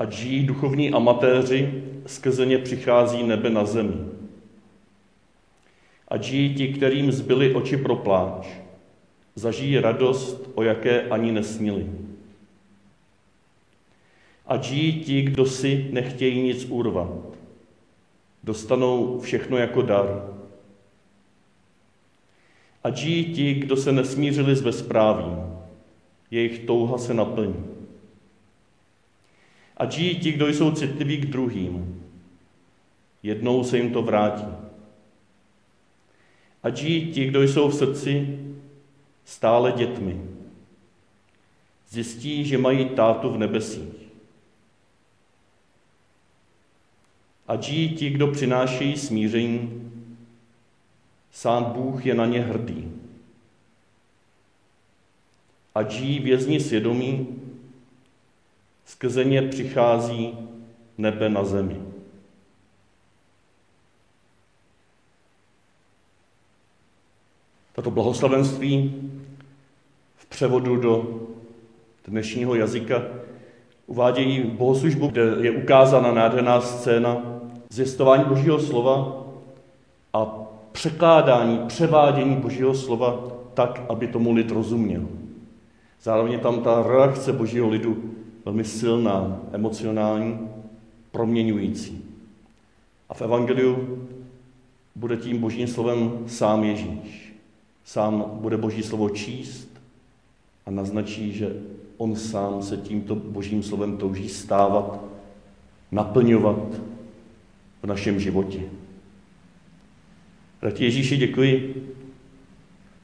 Ať žijí duchovní amatéři, skrze ně přichází nebe na zemi. Ať žijí ti, kterým zbyly oči pro pláč, zažijí radost, o jaké ani nesnili. Ať žijí ti, kdo si nechtějí nic urvat, dostanou všechno jako dar. Ať žijí ti, kdo se nesmířili s bezprávím, jejich touha se naplní. Ať žijí ti, kdo jsou citliví k druhým, jednou se jim to vrátí. Ať žijí ti, kdo jsou v srdci stále dětmi. Zjistí, že mají tátu v nebesích. Ať žijí ti, kdo přinášejí smíření, sám Bůh je na ně hrdý. Ať žijí vězni svědomí, skrze ně přichází nebe na zemi. Tato blahoslavenství v převodu do dnešního jazyka uvádějí bohoslužbu, kde je ukázána nádherná scéna zjistování Božího slova a překládání, převádění Božího slova tak, aby tomu lid rozuměl. Zároveň tam ta reakce Božího lidu velmi silná, emocionální, proměňující. A v Evangeliu bude tím Božím slovem sám Ježíš. Sám bude Boží slovo číst a naznačí, že on sám se tímto Božím slovem touží stávat, naplňovat v našem životě. Bratě Ježíši, děkuji,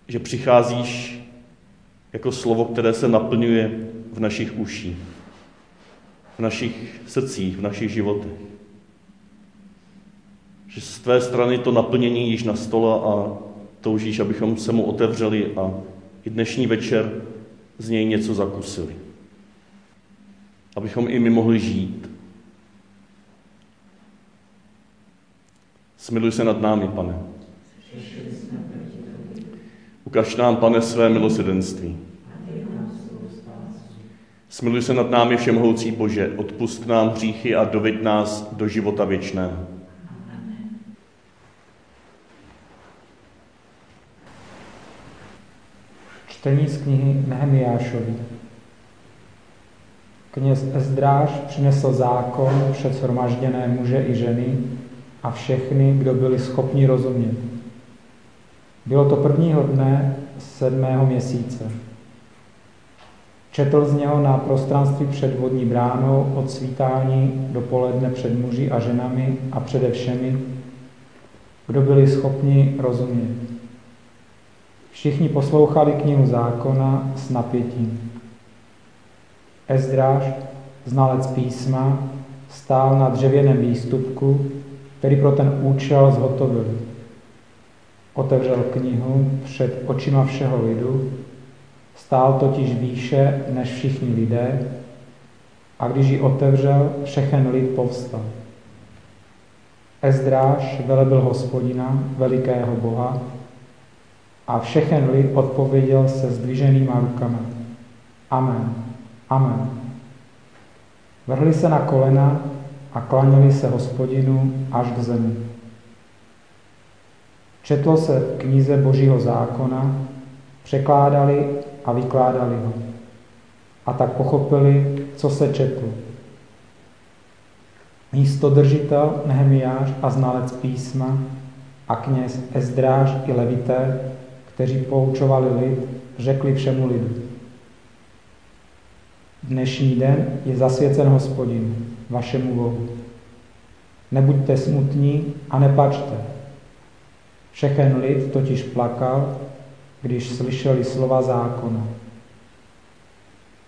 že přicházíš jako slovo, které se naplňuje v našich uších, v našich srdcích, v našich životech. Že z tvé strany to naplnění již na stole a toužíš, abychom se mu otevřeli a i dnešní večer z něj něco zakusili. Abychom i my mohli žít. Smiluj se nad námi, pane. Ukaž nám, pane, své milosedenství. Smiluj se nad námi, všemohoucí Bože, odpust nám hříchy a doveď nás do života věčného. Čtení z knihy Nehemiášovi. Kněz Ezdráž přinesl zákon před shromažděné muže i ženy a všechny, kdo byli schopni rozumět. Bylo to prvního dne sedmého měsíce. Četl z něho na prostranství před vodní bránou od svítání do poledne před muži a ženami a přede všemi, kdo byli schopni rozumět. Všichni poslouchali knihu zákona s napětím. Ezdráž, znalec písma, stál na dřevěném výstupku, který pro ten účel zhotovil. Otevřel knihu před očima všeho lidu, stál totiž výše než všichni lidé, a když ji otevřel, všechen lid povstal. Ezdráž velebil hospodina, velikého Boha, a všechen lid odpověděl se zdviženýma rukama. Amen. Amen. Vrhli se na kolena a klaněli se hospodinu až k zemi. Četlo se v knize Božího zákona, překládali a vykládali ho. A tak pochopili, co se četlo. Místo držitel Nehemiáš a znalec písma a kněz Ezdráž i levité kteří poučovali lid, řekli všemu lidu. Dnešní den je zasvěcen hospodinu, vašemu Bohu. Nebuďte smutní a nepačte. Všechen lid totiž plakal, když slyšeli slova zákona.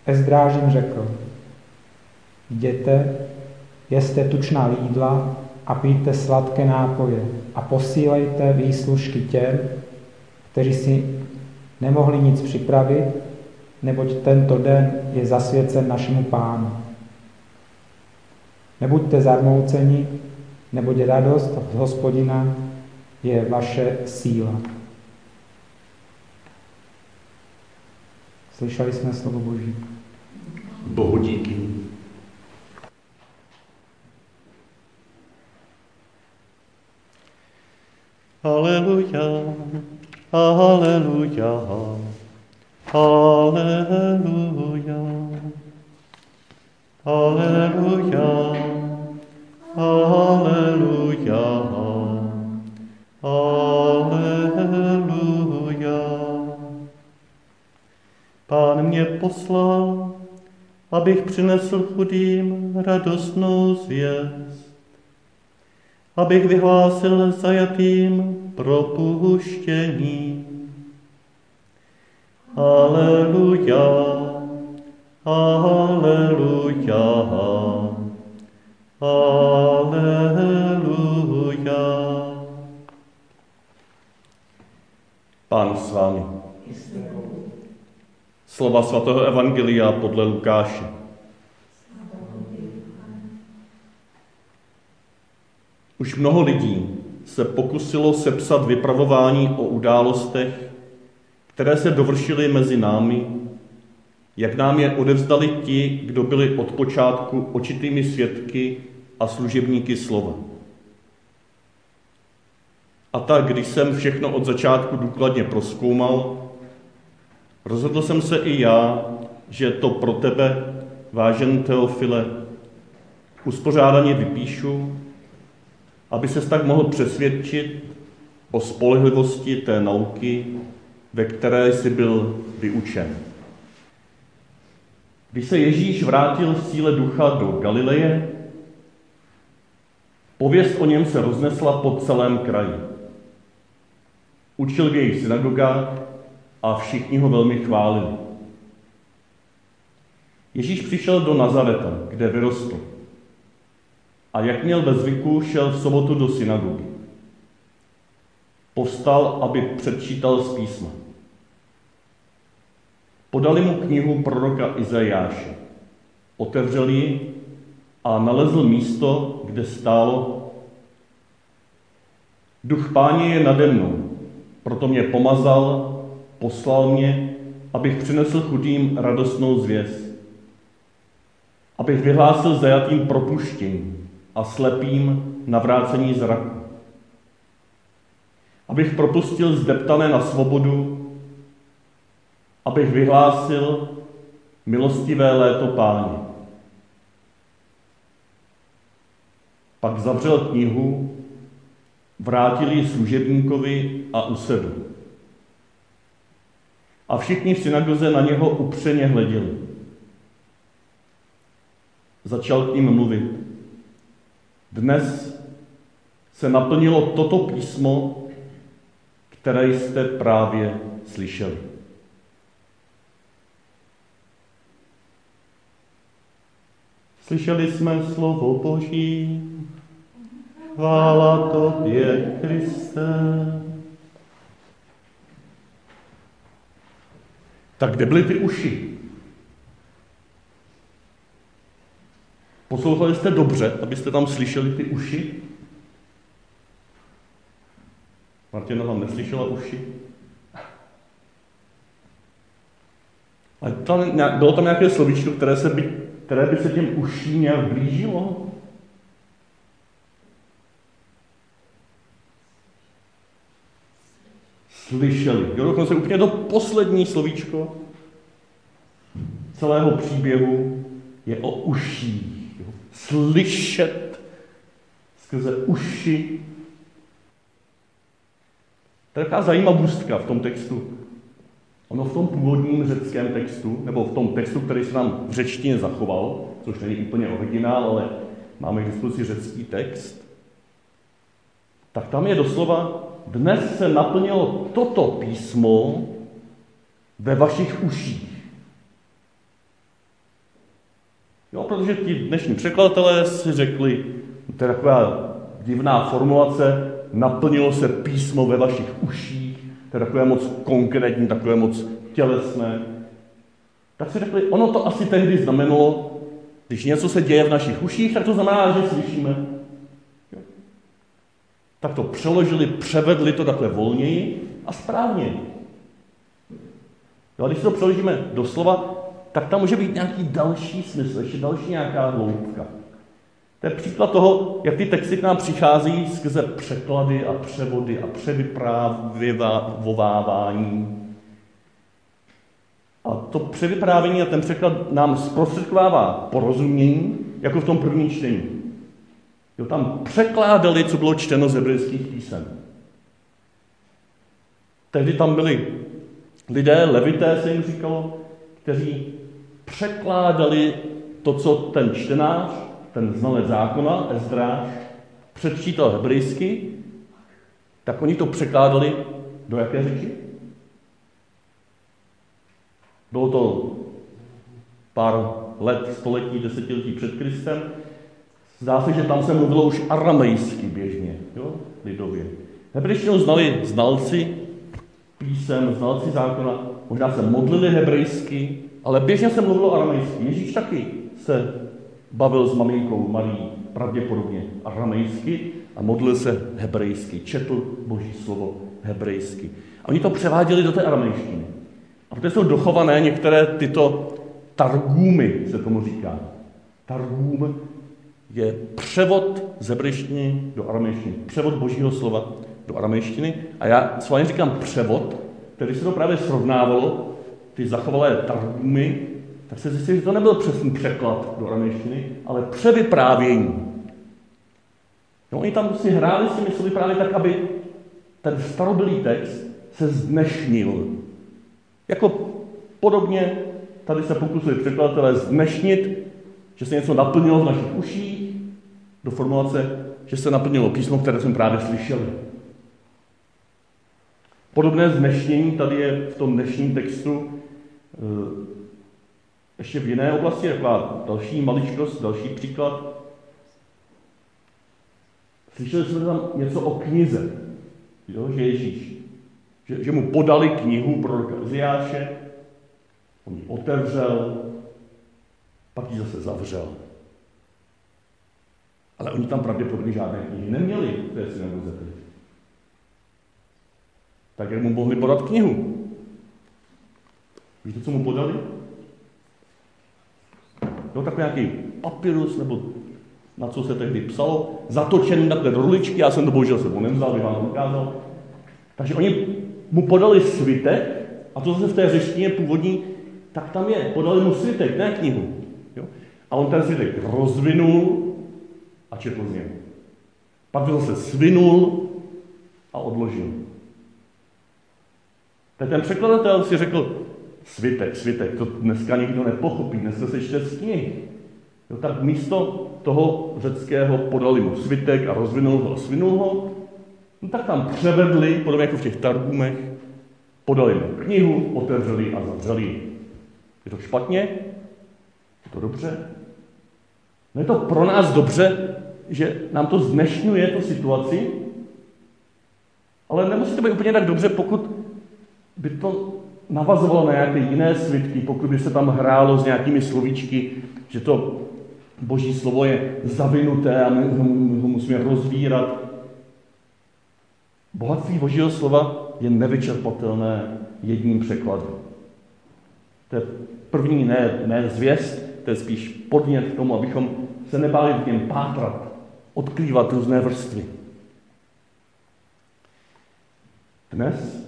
Ezdráž jim řekl, jděte, jeste tučná lídla a pijte sladké nápoje a posílejte výslužky těm, kteří si nemohli nic připravit, neboť tento den je zasvěcen našemu pánu. Nebuďte zarmouceni, neboť radost z hospodina je vaše síla. Slyšeli jsme slovo Boží. Bohu díky. Aleluja, aleluja, aleluja, aleluja, aleluja, aleluja. Pán mě poslal, abych přinesl chudým radostnou zvěst, abych vyhlásil zajatým propuštění. Aleluja, aleluja, aleluja. Pán s vámi. Slova svatého Evangelia podle Lukáše. Už mnoho lidí se pokusilo sepsat vypravování o událostech, které se dovršily mezi námi, jak nám je odevzdali ti, kdo byli od počátku očitými svědky a služebníky slova. A tak, když jsem všechno od začátku důkladně proskoumal, rozhodl jsem se i já, že to pro tebe, vážený Teofile, uspořádaně vypíšu aby se tak mohl přesvědčit o spolehlivosti té nauky, ve které jsi byl vyučen. Když se Ježíš vrátil v síle ducha do Galileje, pověst o něm se roznesla po celém kraji. Učil v jejich synagogách a všichni ho velmi chválili. Ježíš přišel do Nazareta, kde vyrostl a jak měl ve zvyku, šel v sobotu do synagogy. Povstal, aby předčítal z písma. Podali mu knihu proroka Izajáše. Otevřel ji a nalezl místo, kde stálo Duch páně je nade mnou, proto mě pomazal, poslal mě, abych přinesl chudým radostnou zvěst, abych vyhlásil zajatým propuštění, a slepým navrácení zraku. Abych propustil zdeptané na svobodu, abych vyhlásil milostivé léto páně. Pak zavřel knihu, vrátil ji služebníkovi a usedl. A všichni v synagoze na něho upřeně hleděli. Začal k ním mluvit. Dnes se naplnilo toto písmo, které jste právě slyšeli. Slyšeli jsme slovo Boží, chvála Tobě, Kriste. Tak kde byly ty uši? Poslouchali jste dobře, abyste tam slyšeli ty uši? Martina tam neslyšela uši. Ale tam, bylo tam nějaké slovíčko, které, se by, které by se těm uším nějak blížilo? Slyšeli. Jo, dokonce úplně do poslední slovíčko celého příběhu je o uších slyšet skrze uši. To je taková zajímavostka v tom textu. Ono v tom původním řeckém textu, nebo v tom textu, který se nám v řečtině zachoval, což není úplně originál, ale máme k dispozici řecký text, tak tam je doslova, dnes se naplnilo toto písmo ve vašich uších. Jo, protože ti dnešní překladatelé si řekli, to je taková divná formulace, naplnilo se písmo ve vašich uších, to je takové moc konkrétní, takové moc tělesné. Tak si řekli, ono to asi tehdy znamenalo, když něco se děje v našich uších, tak to znamená, že slyšíme. Tak to přeložili, převedli to takhle volněji a správně. Jo, a když to přeložíme doslova, tak tam může být nějaký další smysl, ještě další nějaká hloubka. To To je příklad toho, jak ty texty k nám přichází skrze překlady a převody a převyprávovávání. A to převyprávění a ten překlad nám zprostředkovává porozumění, jako v tom prvním čtení. Jo, tam překládali, co bylo čteno z hebrejských písem. Tehdy tam byli lidé, levité se jim říkalo, kteří překládali to, co ten čtenář, ten znalec zákona, Ezdráž, předčítal hebrejsky, tak oni to překládali do jaké řeči? Bylo to pár let, století, desetiletí před Kristem. Zdá se, že tam se mluvilo už aramejsky běžně, jo, lidově. Hebrejštinu znali znalci písem, znalci zákona, možná se modlili hebrejsky, ale běžně se mluvilo aramejsky. Ježíš taky se bavil s maminkou Marí pravděpodobně aramejsky a modlil se hebrejsky, četl boží slovo hebrejsky. A oni to převáděli do té aramejštiny. A protože jsou dochované některé tyto targumy, se tomu říká. Targum je převod z hebrejštiny do aramejštiny. Převod božího slova do aramejštiny. A já s vámi říkám převod, který se to právě srovnávalo, ty zachovalé targumy, tak se zjistilo, že to nebyl přesný překlad do aramejštiny, ale převyprávění. No, oni tam si hráli s těmi slovy právě tak, aby ten starobylý text se znešnil. Jako podobně tady se pokusili překladatelé znešnit, že se něco naplnilo v našich uších, do formulace, že se naplnilo písmo, které jsme právě slyšeli. Podobné znešnění tady je v tom dnešním textu eh, ještě v jiné oblasti, taková další maličkost, další příklad. Slyšeli jsme tam něco o knize, jo, že Ježíš, že, že mu podali knihu proroka Iziáše, on ji otevřel, pak ji zase zavřel. Ale oni tam pravděpodobně žádné knihy neměli v té synagoze. Tak jak mu mohli podat knihu? Víte, co mu podali? No takový nějaký papirus, nebo na co se tehdy psalo, zatočený na té ruličky, já jsem to bohužel sebou nevzal, bych vám to ukázal. Takže oni mu podali svitek, a to zase v té řeštině původní, tak tam je, podali mu svitek, ne knihu. Jo? A on ten svitek rozvinul a četl z něho. Pak to zase svinul a odložil. Tak ten překladatel si řekl, svitek, svitek, to dneska nikdo nepochopí, dneska se čte knih. Jo, tak místo toho řeckého podali mu svitek a rozvinul ho a svinul ho, no tak tam převedli, podobně jako v těch targumech, podali mu knihu, otevřeli a zavřeli. Je to špatně? Je to dobře? No je to pro nás dobře, že nám to znešňuje tu situaci, ale nemusí to být úplně tak dobře, pokud by to navazovalo na nějaké jiné svitky, pokud by se tam hrálo s nějakými slovíčky, že to boží slovo je zavinuté a my ho musíme rozvírat. Bohatství božího slova je nevyčerpatelné jedním překladem. To je první ne, ne zvěst, to je spíš podnět k tomu, abychom se nebáli v něm pátrat, odkrývat různé vrstvy. Dnes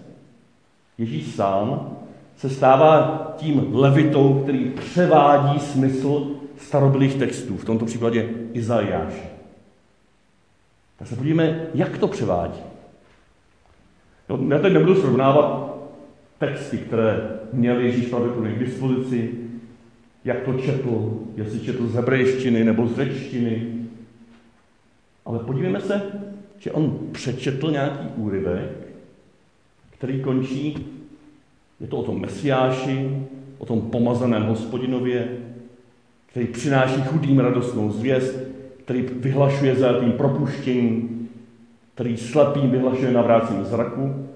Ježíš sám se stává tím levitou, který převádí smysl starobylých textů, v tomto případě Izajáše. Tak se podívejme, jak to převádí. No, já teď nebudu srovnávat texty, které měl Ježíš pravděpodobně k dispozici, jak to četl, jestli četl z hebrejštiny nebo z řečtiny. Ale podívejme se, že on přečetl nějaký úryvek, který končí, je to o tom Mesiáši, o tom pomazaném hospodinově, který přináší chudým radostnou zvěst, který vyhlašuje zajatým propuštění, který slepým vyhlašuje navrácení zraku,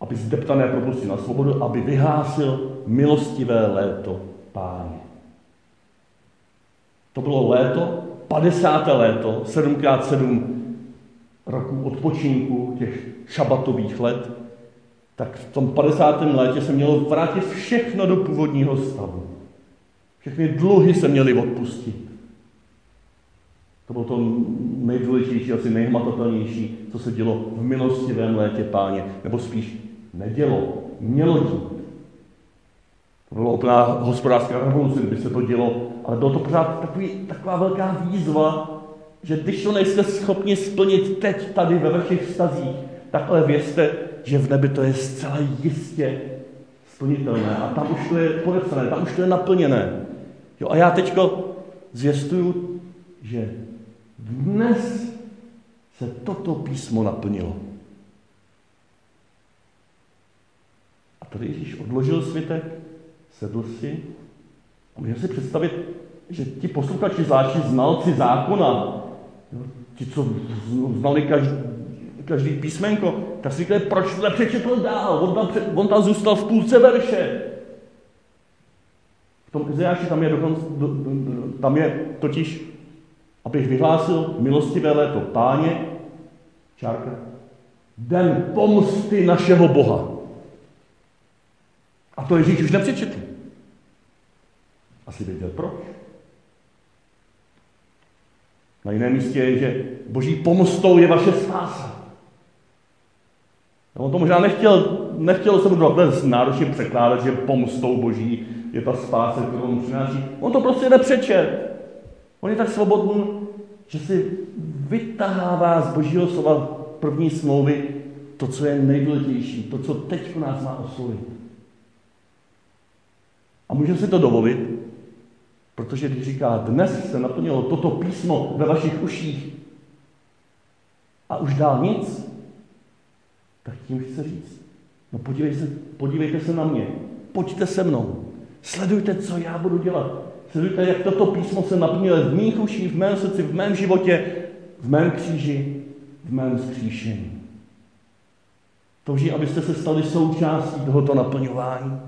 aby zdeptané propustil na svobodu, aby vyhlásil milostivé léto páně. To bylo léto, 50. léto, 7x7 roků odpočinku, těch šabatových let, tak v tom 50. létě se mělo vrátit všechno do původního stavu. Všechny dluhy se měly odpustit. To bylo to nejdůležitější, asi nejhmatatelnější, co se dělo v milostivém létě páně, nebo spíš nedělo, mělo dít. To byla úplná hospodářská revoluce, kdyby se to dělo, ale bylo to pořád takový, taková velká výzva, že když to nejste schopni splnit teď tady ve vašich vztazích, tak ale věřte, že v nebi to je zcela jistě splnitelné a tam už to je podepsané, tam už to je naplněné. Jo, a já teďko zvěstuju, že dnes se toto písmo naplnilo. A tady Ježíš odložil svitek, sedl si a můžeme si představit, že ti posluchači, zvláště znalci zákona, jo, ti, co znali každý, každý písmenko, tak si říkali, proč to nepřečetl dál, on tam, on tam zůstal v půlce verše. V tom Izajáši tam je, dokonce, tam je totiž, abych vyhlásil milostivé léto páně, čárka, den pomsty našeho Boha. A to Ježíš už nepřečetl. Asi věděl proč. Na jiném místě je, že boží pomstou je vaše spása. On to možná nechtěl, nechtěl se mu takhle náročně překládat, že pomstou boží je ta spása, kterou on přináší. On to prostě nepřečet. On je tak svobodný, že si vytahává z božího slova první smlouvy to, co je nejdůležitější, to, co teď nás má oslovit. A může si to dovolit, protože když říká, dnes se naplnilo toto písmo ve vašich uších a už dál nic, tak tím chce říct, no podívejte se, podívejte se na mě, pojďte se mnou, sledujte, co já budu dělat. Sledujte, jak toto písmo se naplnilo v mých uších, v mém srdci, v mém životě, v mém kříži, v mém skříšení. Touží, abyste se stali součástí tohoto naplňování.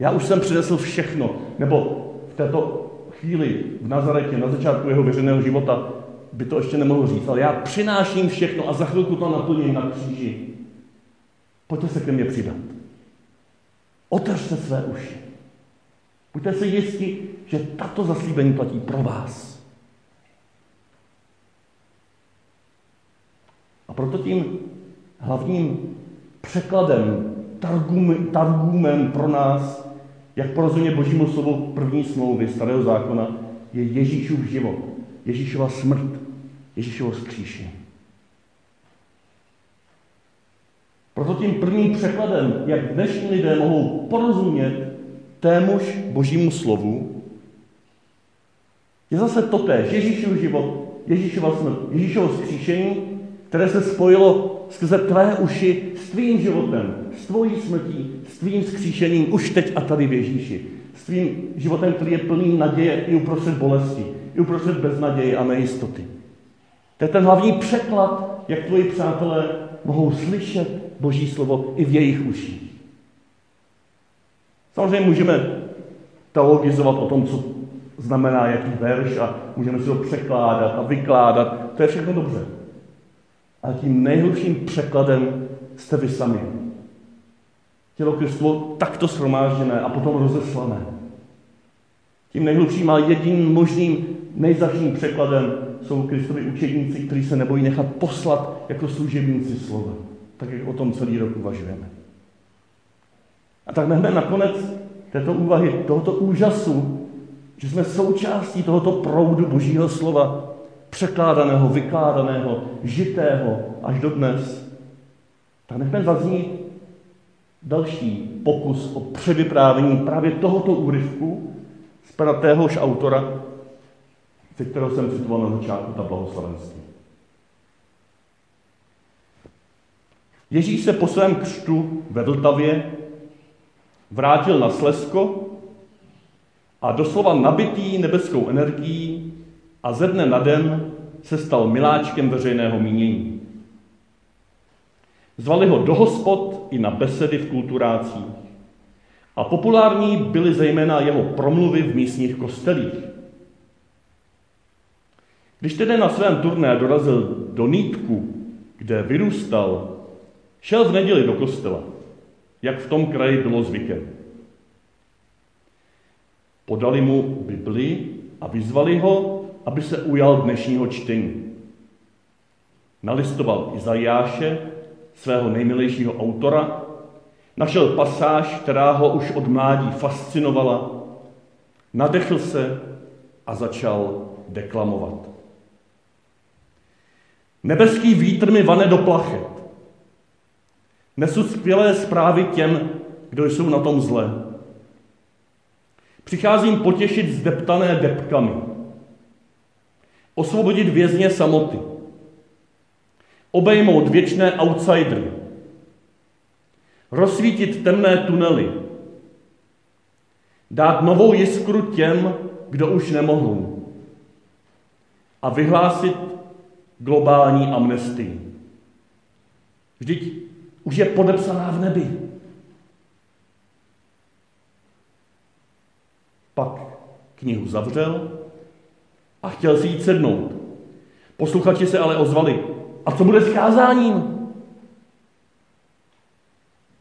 Já už jsem přinesl všechno, nebo v této chvíli v Nazaretě, na začátku jeho veřejného života, by to ještě nemohl říct, ale já přináším všechno a za chvilku to naplním na kříži. Pojďte se ke mně přidat. Otevřte své uši. Buďte si jistí, že tato zaslíbení platí pro vás. A proto tím hlavním překladem, targum, targumem pro nás jak porozumět Božímu slovu první smlouvy Starého zákona, je Ježíšův život, Ježíšova smrt, Ježíšovo skříšení. Proto tím prvním překladem, jak dnešní lidé mohou porozumět témuž Božímu slovu, je zase totéž Ježíšův život, Ježíšova smrt, Ježíšovo skříšení, které se spojilo skrze tvé uši s tvým životem, s tvojí smrtí, s tvým skříšením už teď a tady v Ježíši. S tvým životem, který je plný naděje i uprostřed bolesti, i uprostřed beznaděje a nejistoty. To je ten hlavní překlad, jak tvoji přátelé mohou slyšet Boží slovo i v jejich uších. Samozřejmě můžeme teologizovat o tom, co znamená jaký verš a můžeme si ho překládat a vykládat. To je všechno dobře. Ale tím nejhlubším překladem jste vy sami. Tělo Kristovo takto shromážděné a potom rozeslané. Tím nejhlubším a jediným možným nejzaším překladem jsou Kristovi učedníci, kteří se nebojí nechat poslat jako služebníci slova. Tak, jak o tom celý rok uvažujeme. A tak nechme nakonec této úvahy, tohoto úžasu, že jsme součástí tohoto proudu Božího slova, překládaného, vykládaného, žitého až do dnes, tak nechme zaznít další pokus o převyprávění právě tohoto úryvku z pana téhož autora, ze kterého jsem citoval na začátku ta blahoslavenství. Ježíš se po svém křtu ve Vltavě vrátil na Slesko a doslova nabitý nebeskou energií a ze dne na den se stal miláčkem veřejného mínění. Zvali ho do hospod i na besedy v kulturácích. A populární byly zejména jeho promluvy v místních kostelích. Když tedy na svém turné dorazil do Nítku, kde vyrůstal, šel v neděli do kostela, jak v tom kraji bylo zvykem. Podali mu Bibli a vyzvali ho, aby se ujal dnešního čtení. Nalistoval Izajáše, svého nejmilejšího autora, našel pasáž, která ho už od mládí fascinovala, nadechl se a začal deklamovat. Nebeský vítr mi vane do plachet. Nesu skvělé zprávy těm, kdo jsou na tom zle. Přicházím potěšit zdeptané depkami. Osvobodit vězně samoty. Obejmout věčné outsidery. Rozsvítit temné tunely. Dát novou jiskru těm, kdo už nemohou. A vyhlásit globální amnestii. Vždyť už je podepsaná v nebi. Pak knihu zavřel a chtěl si jít sednout. Posluchači se ale ozvali. A co bude s kázáním?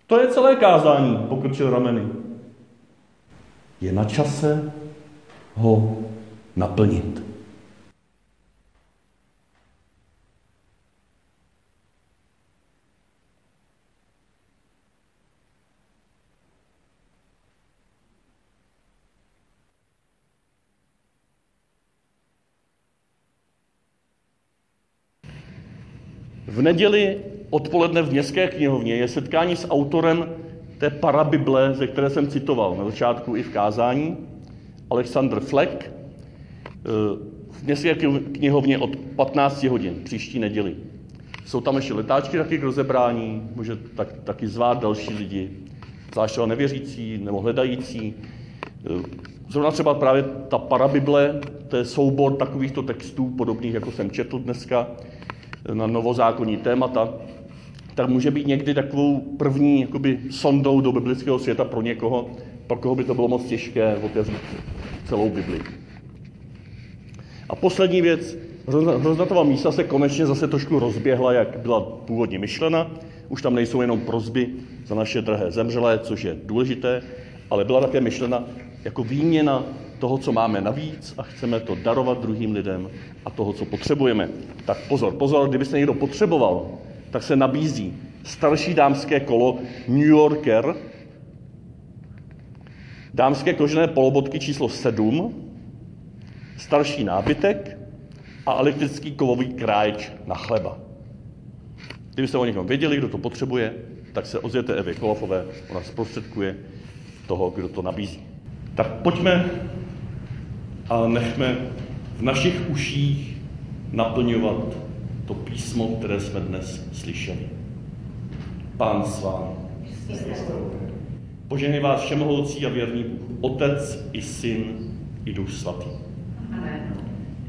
To je celé kázání, pokrčil rameny. Je na čase ho naplnit. V neděli odpoledne v městské knihovně je setkání s autorem té parabible, ze které jsem citoval na začátku i v kázání, Alexander Fleck, eh, v městské knihovně od 15 hodin příští neděli. Jsou tam ještě letáčky taky k rozebrání, může tak, taky zvát další lidi, zvlášť nevěřící nebo hledající. Eh, zrovna třeba právě ta parabible, to je soubor takovýchto textů, podobných, jako jsem četl dneska, na novozákonní témata, tak může být někdy takovou první jakoby, sondou do biblického světa pro někoho, pro koho by to bylo moc těžké otevřít celou Bibli. A poslední věc, hroznatová místa se konečně zase trošku rozběhla, jak byla původně myšlena. Už tam nejsou jenom prozby za naše drahé zemřelé, což je důležité, ale byla také myšlena jako výměna toho, co máme navíc a chceme to darovat druhým lidem a toho, co potřebujeme. Tak pozor, pozor, kdybyste někdo potřeboval, tak se nabízí starší dámské kolo New Yorker, dámské kožené polobotky číslo 7, starší nábytek a elektrický kovový kráječ na chleba. Kdybyste o někom věděli, kdo to potřebuje, tak se ozvěte Evě Kolofové, ona zprostředkuje toho, kdo to nabízí. Tak pojďme a nechme v našich uších naplňovat to písmo, které jsme dnes slyšeli. Pán s vámi. Požehnej vás všemohoucí a věrný Bůh, Otec i Syn i Duch Svatý.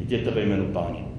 Jděte ve jménu Páně.